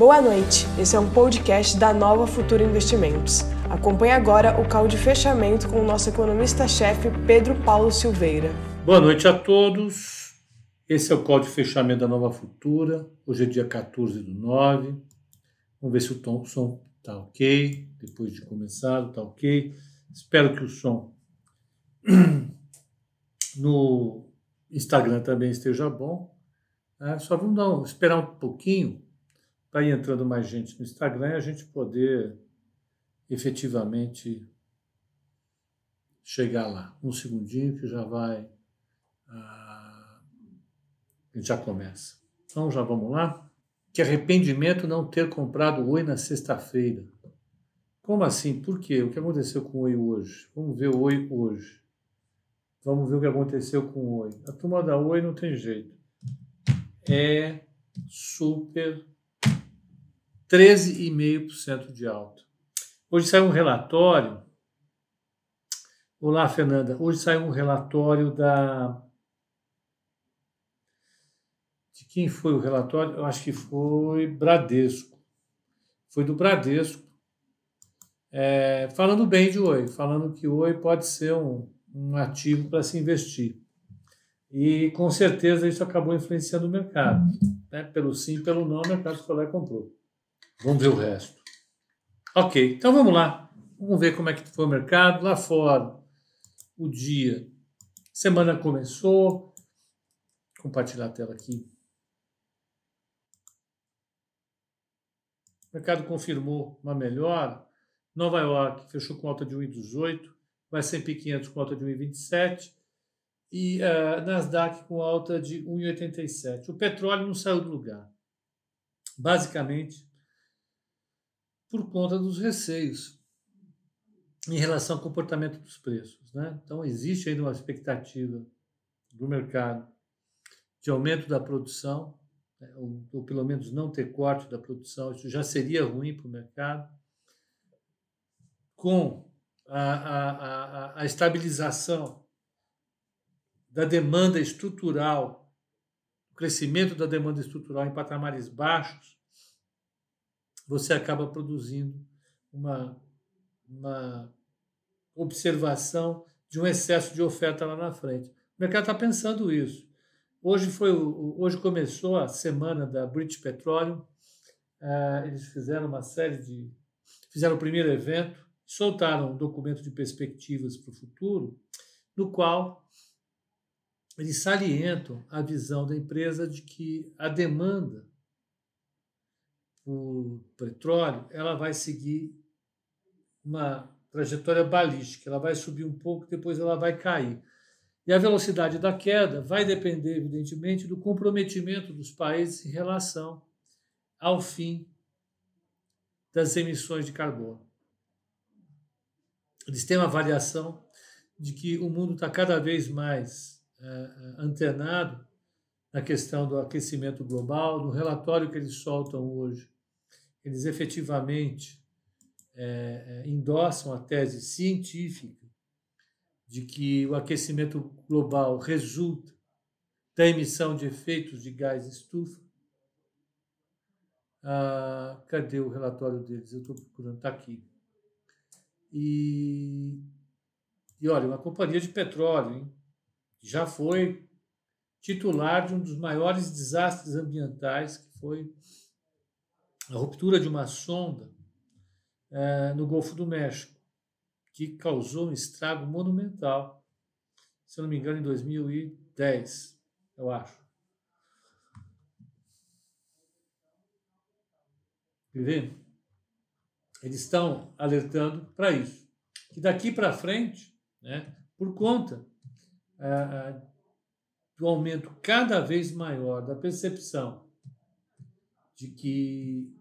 Boa noite, esse é um podcast da Nova Futura Investimentos. Acompanhe agora o call de fechamento com o nosso economista-chefe Pedro Paulo Silveira. Boa noite a todos. Esse é o call de fechamento da Nova Futura. Hoje é dia 14 do 9. Vamos ver se o, tom, o som está ok. Depois de começar, está ok. Espero que o som no Instagram também esteja bom. É, só vamos um, esperar um pouquinho para ir entrando mais gente no Instagram e a gente poder efetivamente chegar lá. Um segundinho que já vai. Ah, já começa. Então já vamos lá. Que arrependimento não ter comprado Oi na sexta-feira. Como assim? Por quê? O que aconteceu com o Oi hoje? Vamos ver o Oi hoje. Vamos ver o que aconteceu com o Oi. A turma da Oi não tem jeito. É super 13,5% de alta. Hoje saiu um relatório. Olá, Fernanda. Hoje saiu um relatório da. De quem foi o relatório? Eu acho que foi Bradesco. Foi do Bradesco. É, falando bem de Oi, falando que Oi pode ser um, um ativo para se investir. E com certeza isso acabou influenciando o mercado. Né? Pelo sim, pelo não, o mercado foi lá e comprou. Vamos ver o resto. Ok, então vamos lá. Vamos ver como é que foi o mercado lá fora. O dia. Semana começou. Compartilhar a tela aqui. O mercado confirmou uma melhora. Nova York fechou com alta de 1,18, vai S&P 500 com alta de 1,27 e uh, Nasdaq com alta de 1,87. O petróleo não saiu do lugar. Basicamente, por conta dos receios em relação ao comportamento dos preços. Né? Então, existe ainda uma expectativa do mercado de aumento da produção, né? ou, ou, pelo menos não ter corte da produção, isso já seria ruim para o mercado. Com a, a, a, a estabilização da demanda estrutural, o crescimento da demanda estrutural em patamares baixos, você acaba produzindo uma, uma observação de um excesso de oferta lá na frente. O mercado está pensando isso. Hoje foi hoje começou a semana da British Petroleum. Uh, eles fizeram uma série de fizeram o primeiro evento, soltaram um documento de perspectivas para o futuro, no qual eles salientam a visão da empresa de que a demanda o petróleo, ela vai seguir uma trajetória balística, ela vai subir um pouco, depois ela vai cair. E a velocidade da queda vai depender, evidentemente, do comprometimento dos países em relação ao fim das emissões de carbono. Eles têm uma avaliação de que o mundo está cada vez mais uh, antenado na questão do aquecimento global. No relatório que eles soltam hoje, eles efetivamente é, é, endossam a tese científica de que o aquecimento global resulta da emissão de efeitos de gás estufa. Ah, cadê o relatório deles? Eu estou procurando, está aqui. E, e olha, uma companhia de petróleo hein, já foi titular de um dos maiores desastres ambientais, que foi a ruptura de uma sonda é, no Golfo do México, que causou um estrago monumental, se eu não me engano, em 2010, eu acho. Vê? Eles estão alertando para isso. Que daqui para frente, né, por conta é, do aumento cada vez maior da percepção de que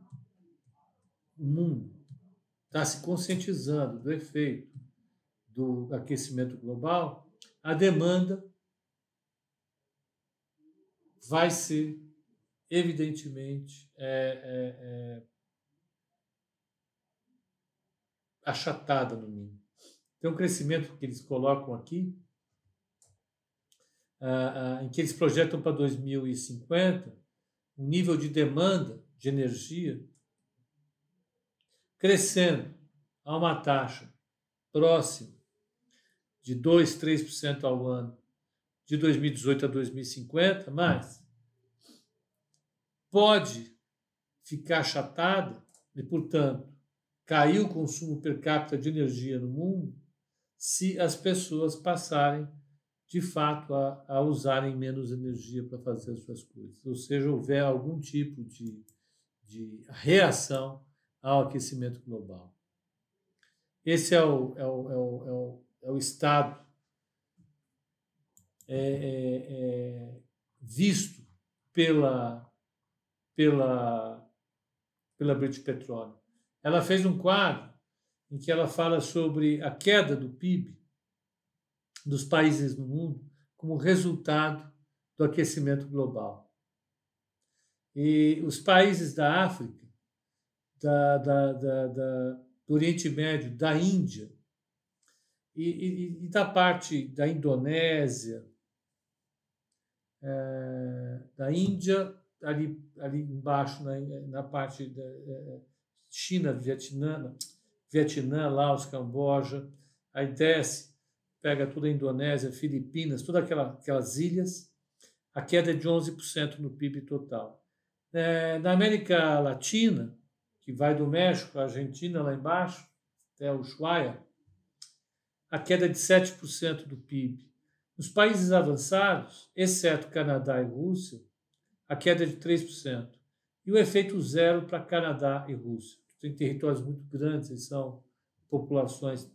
o mundo está se conscientizando do efeito do aquecimento global, a demanda vai ser, evidentemente, é, é, é, achatada no mínimo. Tem um crescimento que eles colocam aqui, ah, ah, em que eles projetam para 2050 um nível de demanda de energia crescendo a uma taxa próxima de 2, 3% ao ano de 2018 a 2050, mas pode ficar achatada e, portanto, cair o consumo per capita de energia no mundo se as pessoas passarem de fato a, a usarem menos energia para fazer as suas coisas, ou seja, houver algum tipo de, de reação ao aquecimento global. Esse é o, é o, é o, é o, é o estado é, é, é visto pela, pela, pela British Petroleum. Ela fez um quadro em que ela fala sobre a queda do PIB dos países no mundo como resultado do aquecimento global. E os países da África, da, da, da, da do Oriente Médio, da Índia e, e, e da parte da Indonésia, é, da Índia, ali, ali embaixo, na, na parte da é, China, Vietnã, Vietnã, Laos, Camboja, aí desce, pega toda a Indonésia, Filipinas, todas aquela, aquelas ilhas, a queda é de 11% no PIB total. É, na América Latina, que vai do México à Argentina, lá embaixo, até o Ushuaia, a queda de 7% do PIB. Nos países avançados, exceto Canadá e Rússia, a queda é de 3%. E o efeito zero para Canadá e Rússia. Tem territórios muito grandes e são populações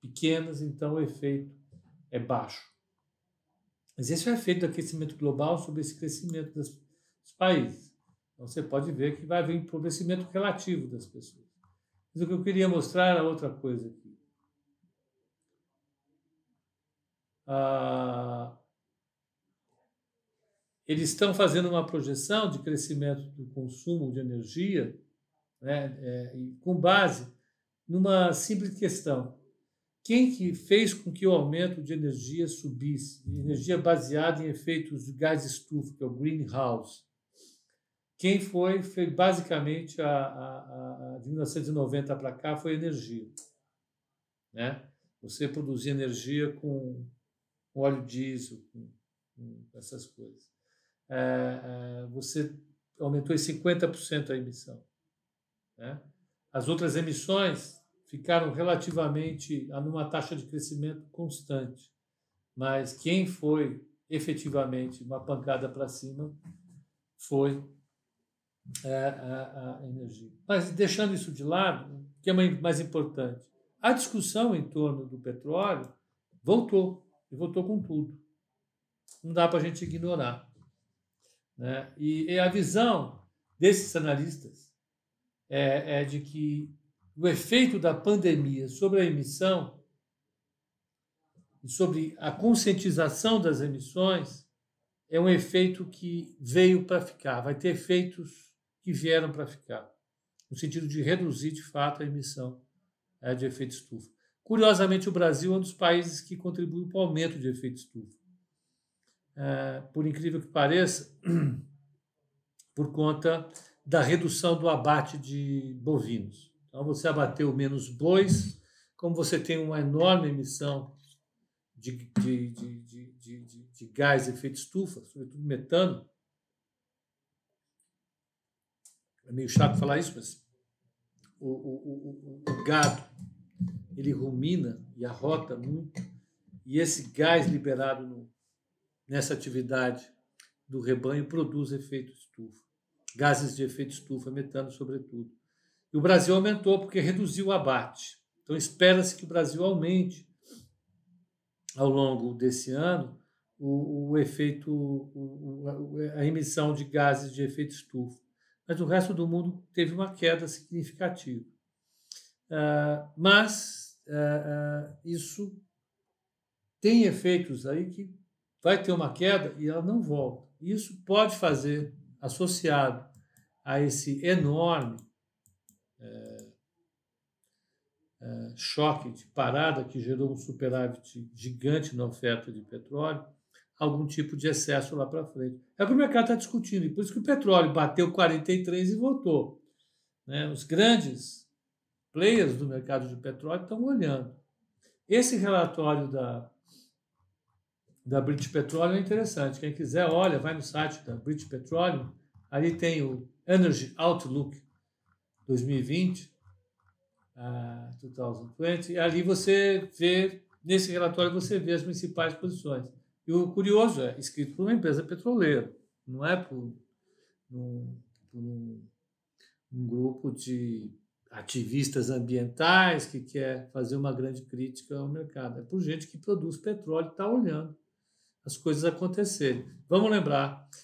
pequenas, então o efeito é baixo. Mas esse é o efeito do aquecimento global sobre esse crescimento dos países. Então você pode ver que vai haver empobrecimento relativo das pessoas. Mas o que eu queria mostrar era outra coisa aqui. Ah, eles estão fazendo uma projeção de crescimento do consumo de energia né, é, com base numa simples questão. Quem que fez com que o aumento de energia subisse? Energia baseada em efeitos de gás estufa, que é o greenhouse. Quem foi, foi basicamente a, a, a de 1990 para cá foi energia, né? Você produzir energia com óleo diesel, com, com essas coisas. É, é, você aumentou em 50% a emissão. Né? As outras emissões ficaram relativamente a numa taxa de crescimento constante, mas quem foi efetivamente uma pancada para cima foi a, a, energia. Mas deixando isso de lado, o que é mais importante, a discussão em torno do petróleo voltou e voltou com tudo. Não dá para a gente ignorar. Né? E, e a visão desses analistas é, é de que o efeito da pandemia sobre a emissão e sobre a conscientização das emissões é um efeito que veio para ficar, vai ter efeitos que vieram para ficar, no sentido de reduzir de fato a emissão é, de efeito estufa. Curiosamente, o Brasil é um dos países que contribui para o aumento de efeito estufa. É, por incrível que pareça, por conta da redução do abate de bovinos. Então, você abateu menos bois, como você tem uma enorme emissão de, de, de, de, de gás de efeito estufa, sobretudo metano. É meio chato falar isso, mas o, o, o, o gado ele rumina e arrota muito, e esse gás liberado no, nessa atividade do rebanho produz efeito estufa gases de efeito estufa, metano, sobretudo. E o Brasil aumentou porque reduziu o abate. Então, espera-se que o Brasil aumente ao longo desse ano o, o efeito, o, a emissão de gases de efeito estufa. Mas o resto do mundo teve uma queda significativa. Uh, mas uh, uh, isso tem efeitos aí que vai ter uma queda e ela não volta. Isso pode fazer associado a esse enorme é, é, choque de parada que gerou um superávit gigante na oferta de petróleo, algum tipo de excesso lá para frente. É o que o mercado está discutindo, e por isso que o petróleo bateu 43 e voltou. Né? Os grandes players do mercado de petróleo estão olhando. Esse relatório da, da British Petroleum é interessante. Quem quiser, olha, vai no site da British Petroleum, ali tem o Energy Outlook 2020, uh, 2020, e ali você vê, nesse relatório você vê as principais posições. E o curioso é escrito por uma empresa petroleira, não é por um, por um, um grupo de ativistas ambientais que quer fazer uma grande crítica ao mercado. É por gente que produz petróleo e está olhando as coisas acontecerem. Vamos lembrar que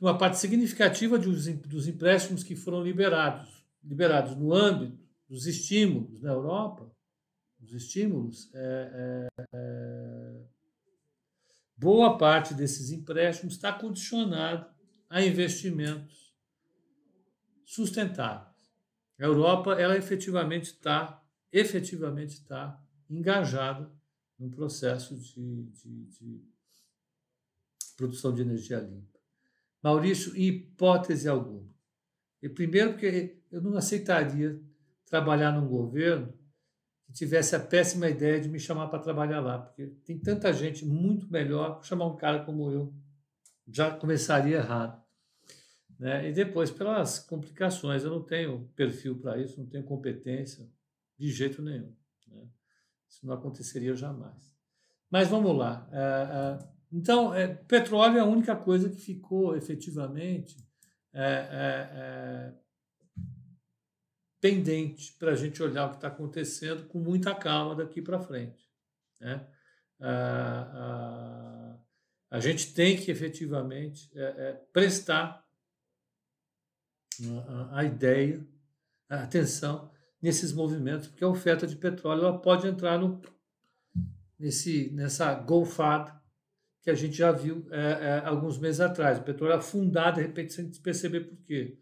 uma parte significativa dos empréstimos que foram liberados, liberados no âmbito dos estímulos na Europa, os estímulos, é, é, é, boa parte desses empréstimos está condicionado a investimentos sustentáveis. A Europa, ela efetivamente está, efetivamente está engajada num processo de, de, de produção de energia limpa. Maurício, em hipótese alguma. E primeiro porque eu não aceitaria trabalhar num governo tivesse a péssima ideia de me chamar para trabalhar lá, porque tem tanta gente muito melhor, chamar um cara como eu já começaria errado. Né? E depois, pelas complicações, eu não tenho perfil para isso, não tenho competência de jeito nenhum. Né? Isso não aconteceria jamais. Mas vamos lá. É, é, então, é, petróleo é a única coisa que ficou efetivamente pendente para a gente olhar o que está acontecendo com muita calma daqui para frente. Né? a gente tem que efetivamente prestar a, a ideia, a atenção nesses movimentos, porque a oferta de petróleo ela pode entrar no, nesse, nessa golfada que a gente já viu é, é, alguns meses atrás. O petróleo afundar, de repente, sem perceber por quê.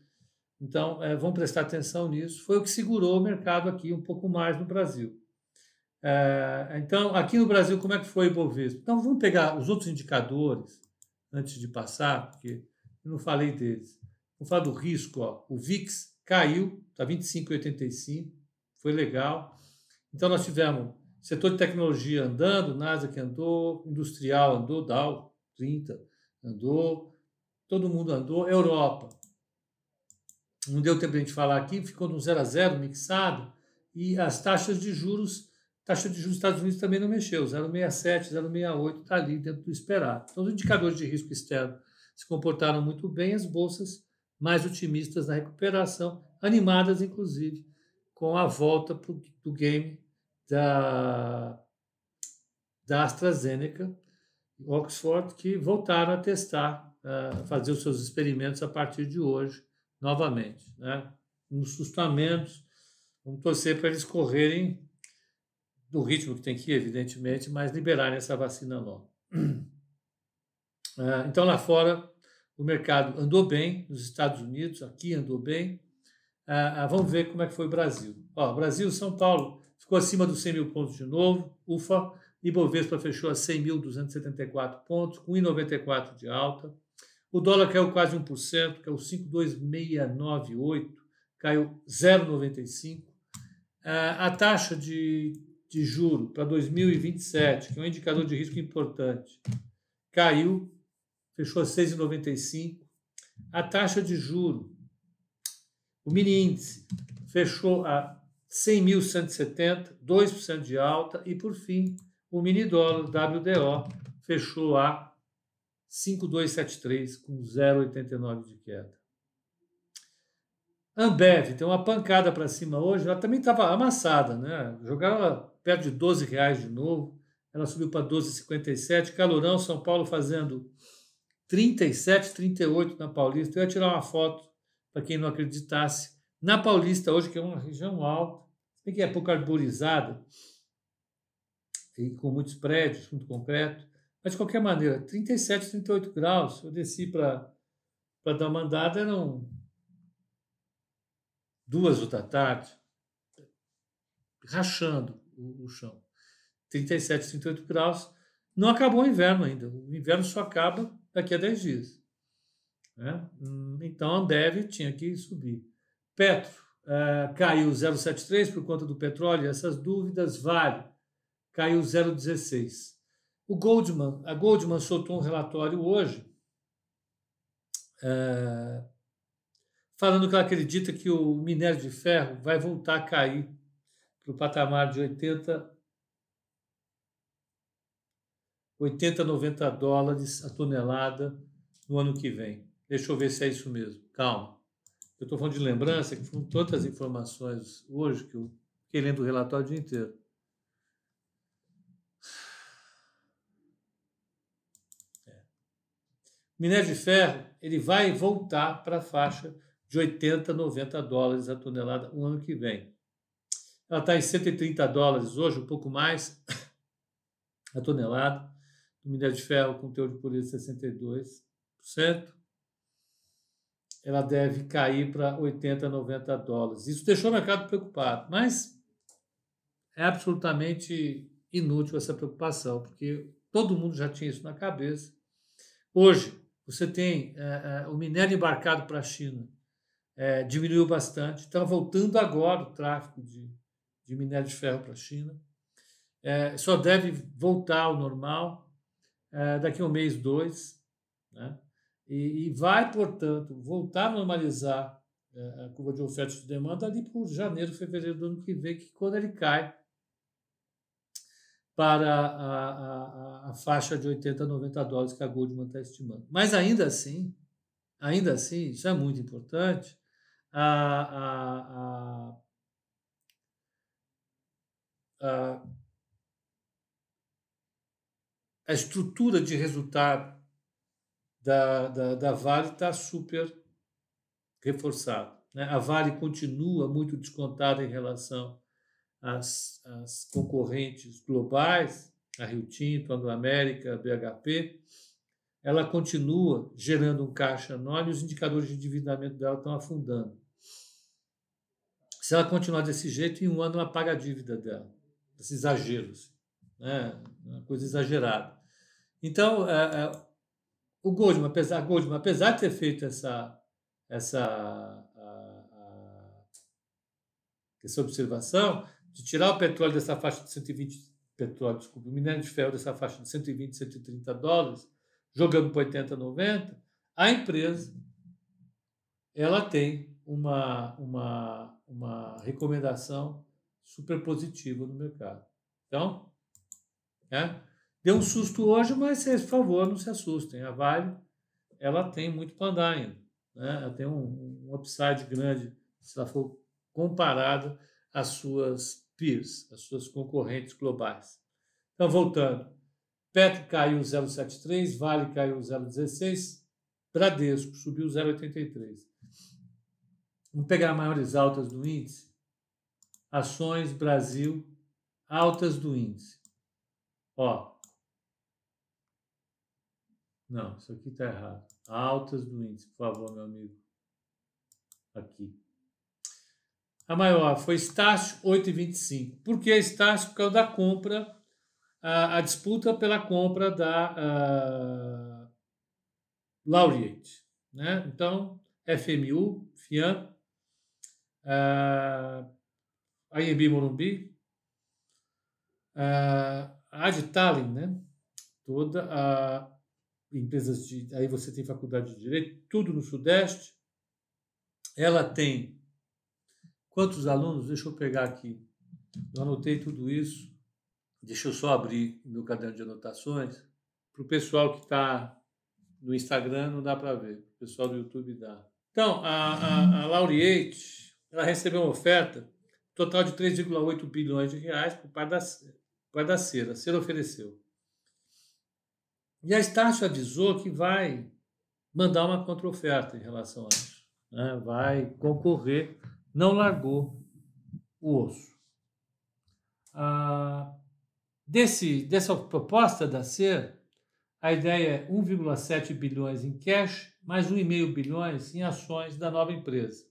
Então, é, vamos prestar atenção nisso. Foi o que segurou o mercado aqui um pouco mais no Brasil. É, então, aqui no Brasil, como é que foi o Ibovespa? Então, vamos pegar os outros indicadores antes de passar, porque eu não falei deles. Vamos falar do risco. Ó. O VIX caiu, está 25,85, foi legal. Então nós tivemos setor de tecnologia andando, Nasdaq andou, industrial andou, Dow 30 andou, todo mundo andou, Europa. Não deu tempo de a gente falar aqui, ficou no 0 a 0, mixado, e as taxas de juros, taxa de juros dos Estados Unidos também não mexeu, 0,67, 0,68 está ali dentro do esperado. Então os indicadores de risco externo se comportaram muito bem, as bolsas mais otimistas na recuperação, animadas inclusive com a volta do game da, da AstraZeneca, Oxford, que voltaram a testar, a fazer os seus experimentos a partir de hoje, novamente. Né? Nos sustamentos, vamos torcer para eles correrem do ritmo que tem que ir, evidentemente, mas liberarem essa vacina logo. Ah, então, lá fora, o mercado andou bem, nos Estados Unidos, aqui andou bem. Ah, ah, vamos ver como é que foi o Brasil. Ó, Brasil, São Paulo ficou acima dos 100 mil pontos de novo, ufa. Ibovespa fechou a 100.274 pontos, com 1,94 de alta. O dólar caiu quase 1%, caiu 5,2698, caiu 0,95. Ah, a taxa de, de juro para 2027, que é um indicador de risco importante, caiu fechou a 6,95. A taxa de juro, o mini índice, fechou a 100.170, 2% de alta. E, por fim, o mini dólar WDO fechou a 5,273, com 0,89 de queda. Ambev tem uma pancada para cima hoje, ela também estava amassada, né? Jogava perto de 12 reais de novo, ela subiu para 12,57. Calorão, São Paulo fazendo 37, 38 na Paulista. Eu ia tirar uma foto para quem não acreditasse. Na Paulista, hoje, que é uma região alta, que é pouco arborizada, e com muitos prédios, muito concreto, mas de qualquer maneira, 37, 38 graus. Eu desci para dar uma andada, eram duas da tarde, rachando o, o chão. 37, 38 graus não acabou o inverno ainda. O inverno só acaba daqui a 10 dias. Né? Hum, então a Ambev tinha que subir. Petro uh, caiu 0,73 por conta do petróleo, essas dúvidas Vale caiu 0,16. O Goldman, a Goldman soltou um relatório hoje uh, falando que ela acredita que o minério de ferro vai voltar a cair para o patamar de 80 80, 90 dólares a tonelada no ano que vem. Deixa eu ver se é isso mesmo. Calma. Eu estou falando de lembrança, que foram todas as informações hoje que eu fiquei lendo o relatório o dia inteiro. É. Minério de ferro, ele vai voltar para a faixa de 80, 90 dólares a tonelada o ano que vem. Ela está em 130 dólares hoje, um pouco mais a tonelada do minério de ferro com teor de pureza 62%, ela deve cair para 80, 90 dólares. Isso deixou o mercado preocupado, mas é absolutamente inútil essa preocupação, porque todo mundo já tinha isso na cabeça. Hoje, você tem é, é, o minério embarcado para a China, é, diminuiu bastante, está voltando agora o tráfego de, de minério de ferro para a China. É, só deve voltar ao normal é, daqui a um mês, dois, né? e, e vai, portanto, voltar a normalizar é, a curva de oferta e de demanda ali por janeiro, fevereiro do ano que vem, que quando ele cai para a, a, a faixa de 80 a 90 dólares que a Goldman está estimando. Mas ainda assim, ainda assim, isso é muito importante, a, a, a estrutura de resultado da, da, da Vale está super reforçada. Né? A Vale continua muito descontada em relação às, às concorrentes globais, a Rio Tinto, a América, a BHP. Ela continua gerando um caixa enorme e os indicadores de endividamento dela estão afundando. Se ela continuar desse jeito, em um ano ela paga a dívida dela. Esse exagero. Né? uma coisa exagerada. Então, é, é, o Goldman, apesar, Goldman, apesar de ter feito essa, essa, a, a, essa observação, de tirar o petróleo dessa faixa de 120 petróleo, desculpa, o minério de ferro dessa faixa de 120, 130 dólares, jogando para 80, 90, a empresa ela tem uma, uma, uma recomendação super positiva no mercado. Então, né? Deu um susto hoje, mas, por favor, não se assustem. A Vale ela tem muito para andar ainda. Né? Ela tem um, um upside grande se ela for comparada às suas peers, às suas concorrentes globais. Então, voltando. Petro caiu 0,73, Vale caiu 0,16, Bradesco subiu 0,83. Vamos pegar maiores altas do índice. Ações Brasil, altas do índice. Ó. Não, isso aqui está errado. Altas do índice, por favor, meu amigo. Aqui. A maior foi Estácio, 8,25. Por que Estácio? Por causa da compra, a, a disputa pela compra da Laureate. Né? Então, FMU, FIAM, uh, IMB Morumbi, a de Tallinn, né? Toda a empresas de aí você tem faculdade de direito, tudo no Sudeste. Ela tem quantos alunos? Deixa eu pegar aqui. Eu anotei tudo isso. Deixa eu só abrir meu caderno de anotações. Para o pessoal que está no Instagram não dá para ver, o pessoal do YouTube dá. Então, a, a, a Laureate ela recebeu uma oferta total de 3,8 bilhões de reais por parte da vai dar cera. A cera ofereceu. E a Estácio avisou que vai mandar uma contraoferta em relação a isso. Né? Vai concorrer, não largou o osso. Ah, desse, dessa proposta da CER, a ideia é 1,7 bilhões em cash, mais 1,5 bilhões em ações da nova empresa.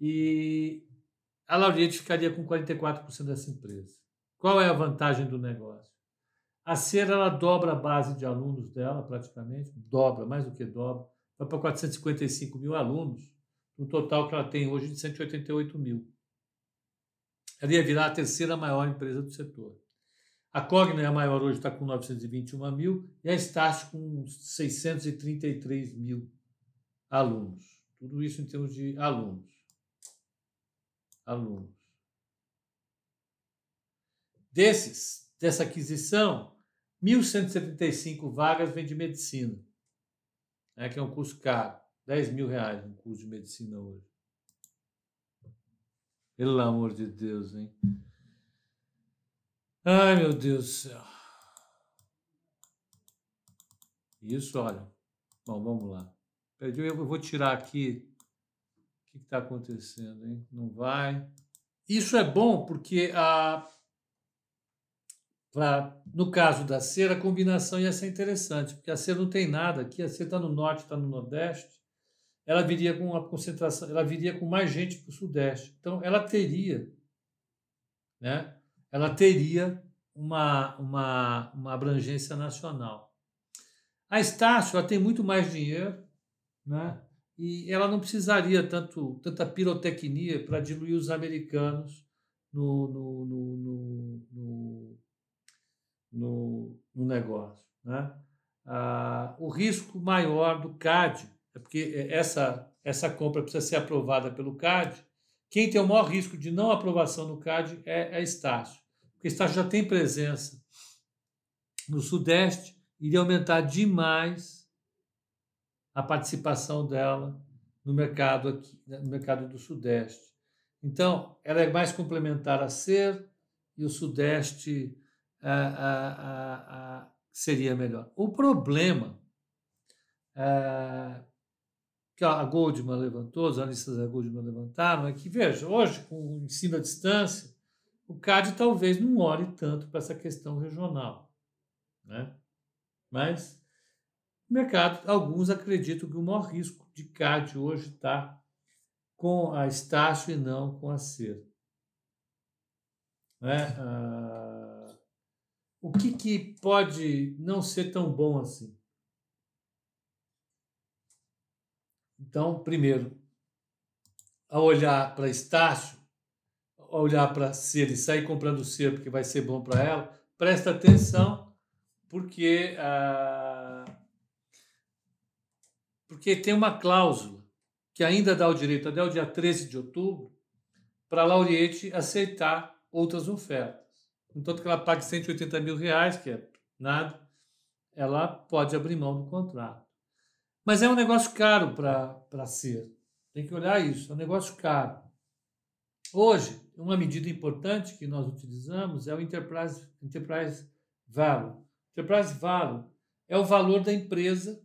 E a Lauriette ficaria com 44% dessa empresa. Qual é a vantagem do negócio? A Ser ela dobra a base de alunos dela, praticamente, dobra, mais do que dobra, vai para 455 mil alunos, no total que ela tem hoje de 188 mil. Ela ia virar a terceira maior empresa do setor. A Cogna é a maior hoje, está com 921 mil, e a Estácio com 633 mil alunos. Tudo isso em termos de alunos. Alunos. Desses, dessa aquisição, 1.175 vagas vêm de medicina, né, que é um curso caro. 10 mil reais um curso de medicina hoje. Pelo amor de Deus, hein? Ai, meu Deus do céu. Isso, olha. Bom, vamos lá. Eu vou tirar aqui. O que está acontecendo, hein? Não vai. Isso é bom porque a, pra, no caso da cera, a combinação ia ser interessante, porque a cera não tem nada aqui, a cera está no norte, está no nordeste, ela viria com uma concentração, ela viria com mais gente para o sudeste. Então, ela teria, né? ela teria uma, uma, uma abrangência nacional. A Estácio ela tem muito mais dinheiro, né? e ela não precisaria tanto, tanta pirotecnia para diluir os americanos no, no, no, no, no, no negócio. Né? Ah, o risco maior do CAD é porque essa, essa compra precisa ser aprovada pelo CAD. Quem tem o maior risco de não aprovação no CAD é a Estácio porque Estácio já tem presença no Sudeste, iria aumentar demais a participação dela no mercado aqui, no mercado do Sudeste. Então, ela é mais complementar a ser e o Sudeste a, a, a, seria melhor. O problema que a Goldman levantou, os analistas da Goldman levantaram, é que, veja, hoje, com o ensino à distância, o CAD talvez não olhe tanto para essa questão regional, né? Mas o mercado, alguns acreditam que o maior risco de CAD hoje está com a Estácio e não com a CER. Né? Ah, o que, que pode não ser tão bom assim? Então, primeiro, ao olhar para Estácio, olhar para ser e sair comprando ser porque vai ser bom para ela, presta atenção, porque, ah, porque tem uma cláusula que ainda dá o direito até o dia 13 de outubro para a Lauriette aceitar outras ofertas. Enquanto que ela pague 180 mil reais, que é nada, ela pode abrir mão do contrato. Mas é um negócio caro para ser. Tem que olhar isso, é um negócio caro. Hoje, uma medida importante que nós utilizamos é o Enterprise, Enterprise Value. Enterprise Value é o valor da empresa,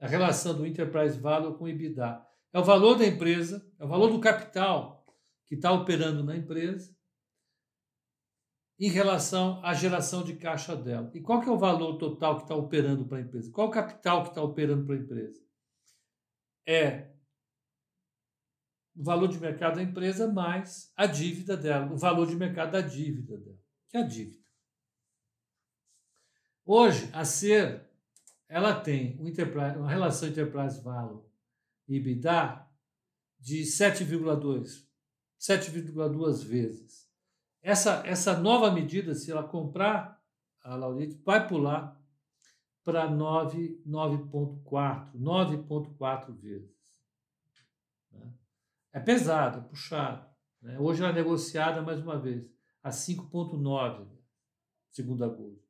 a relação do Enterprise Value com o EBITDA. É o valor da empresa, é o valor do capital que está operando na empresa em relação à geração de caixa dela. E qual que é o valor total que está operando para a empresa? Qual o capital que está operando para a empresa? É o valor de mercado da empresa mais a dívida dela, o valor de mercado da dívida dela, que é a dívida. Hoje, a SER ela tem uma relação enterprise value e EBITDA de 7,2, 7,2 vezes. Essa, essa nova medida, se ela comprar a Laurite, vai pular para 9,4, 9,4 vezes. É pesado, é puxado. Né? Hoje ela é negociada, mais uma vez, a 5,9, segundo a Gold.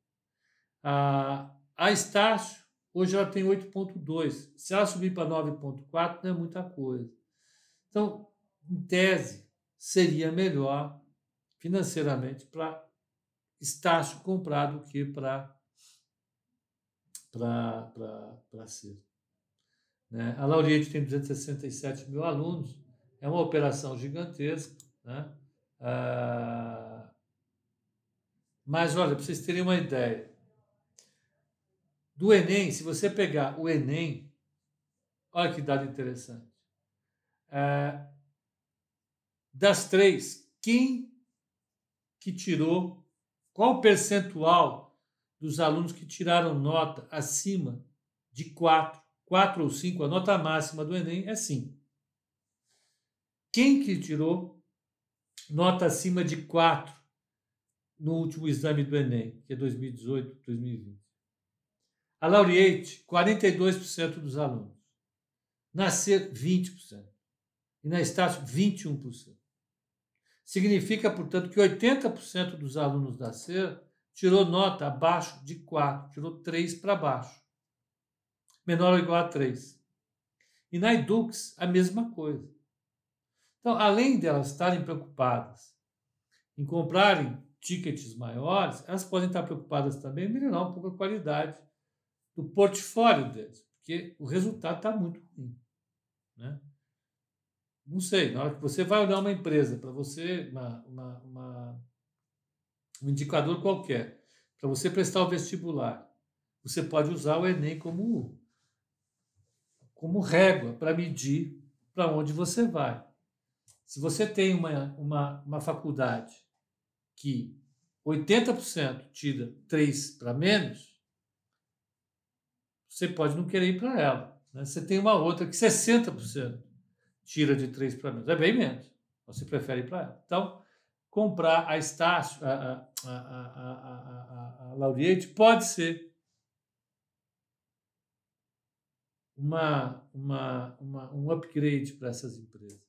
A, a Estácio, hoje ela tem 8,2. Se ela subir para 9,4, não é muita coisa. Então, em tese, seria melhor financeiramente para Estácio comprar do que para para ser. Né? A Lauriette tem 267 mil alunos, é uma operação gigantesca, né? Ah, mas olha, para vocês terem uma ideia, do Enem, se você pegar o Enem, olha que dado interessante. Ah, das três, quem que tirou, qual o percentual dos alunos que tiraram nota acima de 4, 4 ou 5, a nota máxima do Enem é 5. Quem que tirou nota acima de 4 no último exame do Enem, que é 2018, 2020? A Laureate, 42% dos alunos. Nascer, 20%. E na Estácio, 21%. Significa, portanto, que 80% dos alunos da SER tirou nota abaixo de 4, tirou 3 para baixo. Menor ou igual a 3. E na Edux, a mesma coisa. Então, além de elas estarem preocupadas em comprarem tickets maiores, elas podem estar preocupadas também em melhorar um pouco a qualidade do portfólio deles, porque o resultado está muito ruim. Né? Não sei, na hora que você vai olhar uma empresa, para você, uma, uma, uma, um indicador qualquer, para você prestar o vestibular, você pode usar o Enem como, como régua para medir para onde você vai. Se você tem uma, uma, uma faculdade que 80% tira 3 para menos, você pode não querer ir para ela. Né? Você tem uma outra que 60% tira de 3 para menos. É bem menos. Você prefere ir para ela. Então, comprar a Estácio, a, a, a, a, Lauriette, pode ser uma, uma, uma, um upgrade para essas empresas.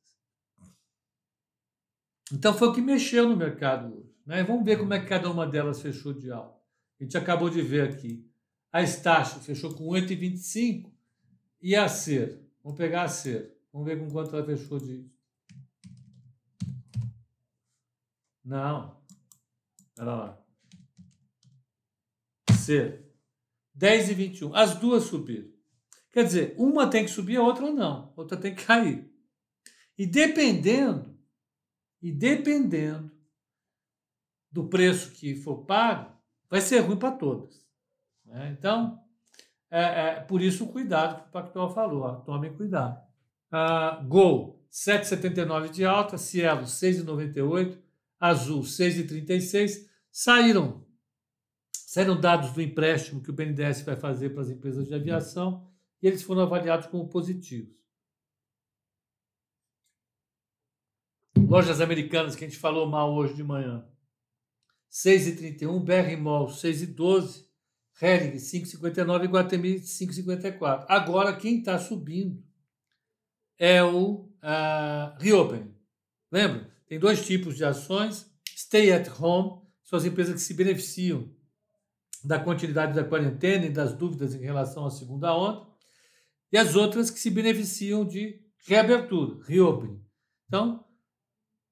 Então foi o que mexeu no mercado hoje. Né? Vamos ver como é que cada uma delas fechou de alta. A gente acabou de ver aqui. A Estácio fechou com 8,25 e a Ser, vamos pegar a Ser, vamos ver com quanto ela fechou de. Não. Olha lá. Ser. 10 e 21. As duas subiram. Quer dizer, uma tem que subir, a outra não. A outra tem que cair. E dependendo, e dependendo do preço que for pago, vai ser ruim para todas. Né? Então, é, é, por isso o cuidado que o Pactual falou, ó, tomem cuidado. Ah, Gol, 7,79 de alta, Cielo, 6,98, Azul, 6,36, saíram, saíram dados do empréstimo que o BNDES vai fazer para as empresas de aviação e eles foram avaliados como positivos. Lojas americanas que a gente falou mal hoje de manhã. 6,31, BR Mall 6,12, Hering 5,59 e Guatemi 5,54. Agora, quem está subindo é o uh, Reopen. Lembra? Tem dois tipos de ações. Stay at home, são as empresas que se beneficiam da continuidade da quarentena e das dúvidas em relação à segunda onda. E as outras que se beneficiam de reabertura, reopening. Então,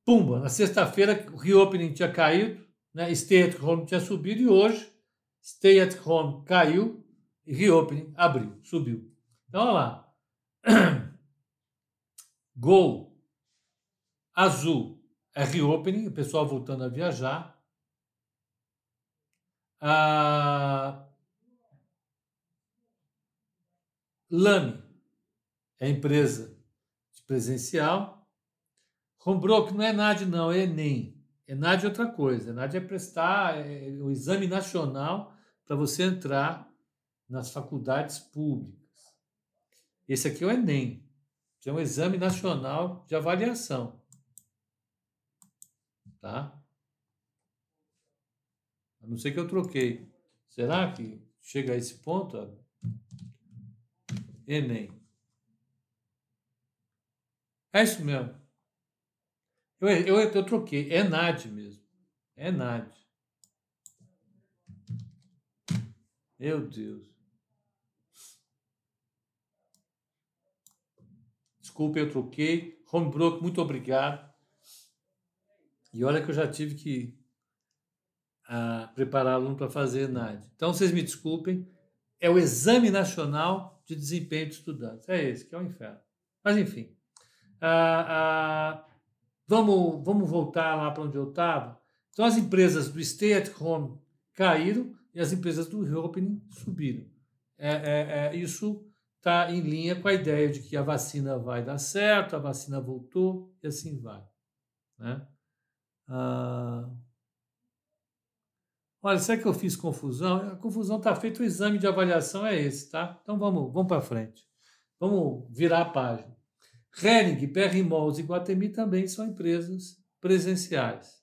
pumba, na sexta-feira o reopening tinha caído, né? stay at home tinha subido e hoje Stay at Home caiu e Reopening abriu, subiu. Então, olha lá. Gol azul é Reopening, o pessoal voltando a viajar. Lame é empresa de presencial. Homebrook não é NAD, não, é Enem. ENAD é outra coisa. ENAD é prestar é, o exame nacional para você entrar nas faculdades públicas. Esse aqui é o Enem, que é um exame nacional de avaliação. Tá? A não ser que eu troquei. Será que chega a esse ponto? Enem. É isso mesmo. Eu, eu, eu troquei. É NAD mesmo. É NAD. Meu Deus. Desculpe, eu troquei. Homebrook, muito obrigado. E olha que eu já tive que uh, preparar aluno para fazer NAD. Então, vocês me desculpem. É o Exame Nacional de Desempenho de Estudantes. É esse, que é o inferno. Mas, enfim. Uh, uh, Vamos, vamos voltar lá para onde eu estava? Então, as empresas do stay at home caíram e as empresas do reopening subiram. É, é, é isso está em linha com a ideia de que a vacina vai dar certo, a vacina voltou e assim vai. Né? Ah, Olha, será que eu fiz confusão? A confusão está feita, o exame de avaliação é esse, tá? Então vamos, vamos para frente. Vamos virar a página. Hering, PR Malls e Guatemi também são empresas presenciais.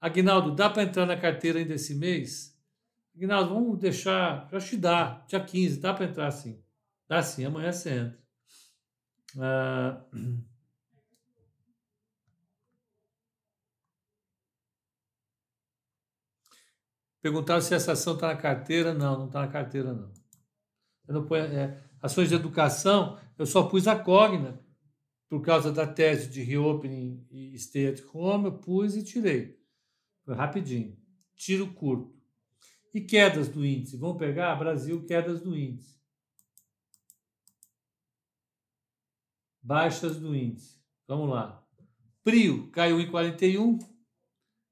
Aguinaldo, dá para entrar na carteira ainda esse mês? Aguinaldo, vamos deixar, já te dá, dia 15, dá para entrar sim. Dá sim, amanhã você entra. Ah, Perguntaram se essa ação está na carteira. Não, não está na carteira, não. Não ponho, é, ações de educação, eu só pus a Cogna, por causa da tese de reopening e stay at home, eu pus e tirei. Foi rapidinho. Tiro curto. E quedas do índice. Vamos pegar Brasil, quedas do índice. Baixas do índice. Vamos lá. Prio caiu em 41,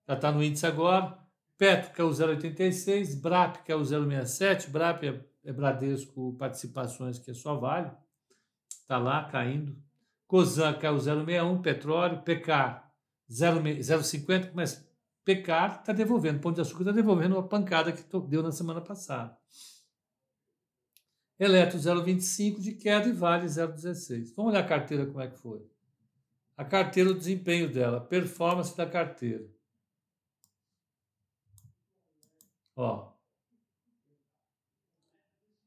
já está no índice agora. Petro caiu 0,86, BRAP caiu 0,67, BRAP é, é Bradesco Participações, que é só Vale, está lá caindo. COSAN caiu 0,61, petróleo, PECAR 0,50, mas PECAR está devolvendo, Pão de Açúcar está devolvendo uma pancada que deu na semana passada. Eletro 0,25 de queda e Vale 0,16. Vamos olhar a carteira como é que foi. A carteira, o desempenho dela, performance da carteira. Ó.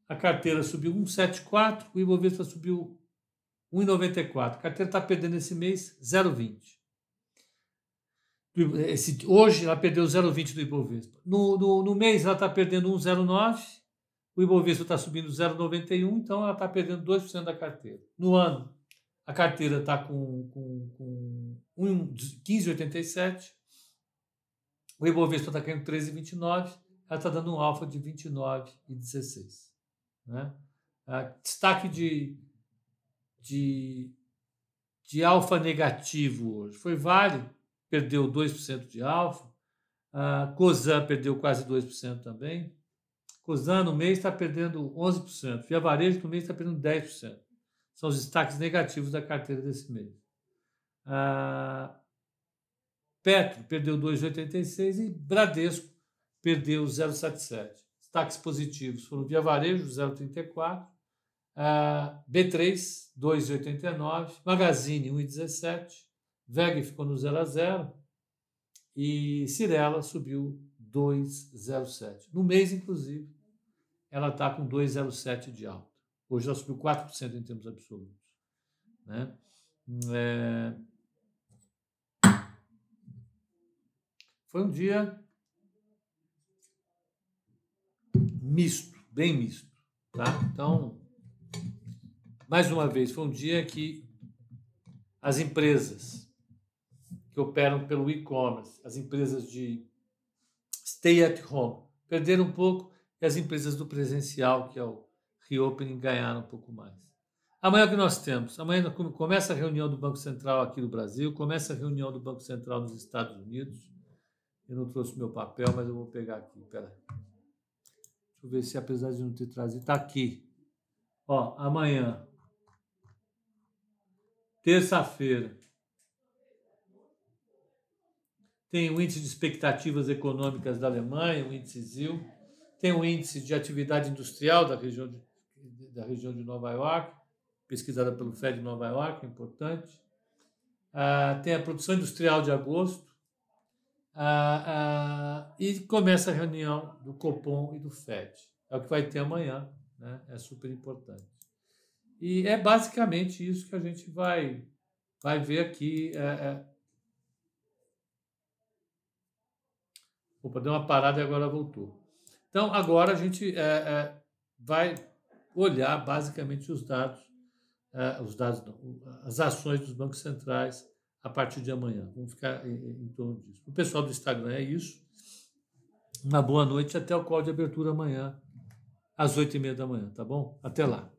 A carteira subiu 1,74, o Ibovespa subiu 1,94. A carteira está perdendo esse mês 0,20. Esse, hoje ela perdeu 0,20 do Ibovespa. No, no, no mês ela está perdendo 1,09, o Ibovespa está subindo 0,91, então ela está perdendo 2% da carteira. No ano, a carteira está com, com, com 15,87, o Ibovespa está caindo 13,29 ela está dando um alfa de 29,16. Né? Ah, destaque de, de, de alfa negativo hoje foi Vale, perdeu 2% de alfa. Ah, Cosan perdeu quase 2% também. Cosan no mês está perdendo 11%. Via Varejo no mês está perdendo 10%. São os destaques negativos da carteira desse mês. Ah, Petro perdeu 2,86 e Bradesco perdeu 0,77. Destaques positivos foram Via Varejo, 0,34, uh, B3, 2,89, Magazine, 1,17, VEG ficou no 0 a 0 e Cirela subiu 2,07. No mês, inclusive, ela está com 2,07 de alta. Hoje ela subiu 4% em termos absolutos. Né? É... Foi um dia misto, bem misto. Tá? Então, mais uma vez, foi um dia que as empresas que operam pelo e-commerce, as empresas de stay at home, perderam um pouco e as empresas do presencial, que é o reopening, ganharam um pouco mais. Amanhã o que nós temos? Amanhã começa a reunião do Banco Central aqui no Brasil, começa a reunião do Banco Central nos Estados Unidos. Eu não trouxe meu papel, mas eu vou pegar aqui. Pera. Deixa eu ver se, apesar de não ter trazido, está aqui. Ó, amanhã. Terça-feira. Tem o índice de expectativas econômicas da Alemanha, o índice ZIL. Tem o índice de atividade industrial da região de, da região de Nova York, pesquisada pelo FED de Nova York, importante. Ah, tem a produção industrial de agosto ah, ah, e começa a reunião do Copom e do FED. É o que vai ter amanhã, né? é super importante. E é basicamente isso que a gente vai, vai ver aqui. É, é... Opa, deu uma parada e agora voltou. Então, agora a gente é, é vai olhar basicamente os dados, é, os dados não, as ações dos bancos centrais a partir de amanhã. Vamos ficar em, em torno disso. O pessoal do Instagram é isso. Uma boa noite até o call de abertura amanhã, às oito e meia da manhã, tá bom? Até lá.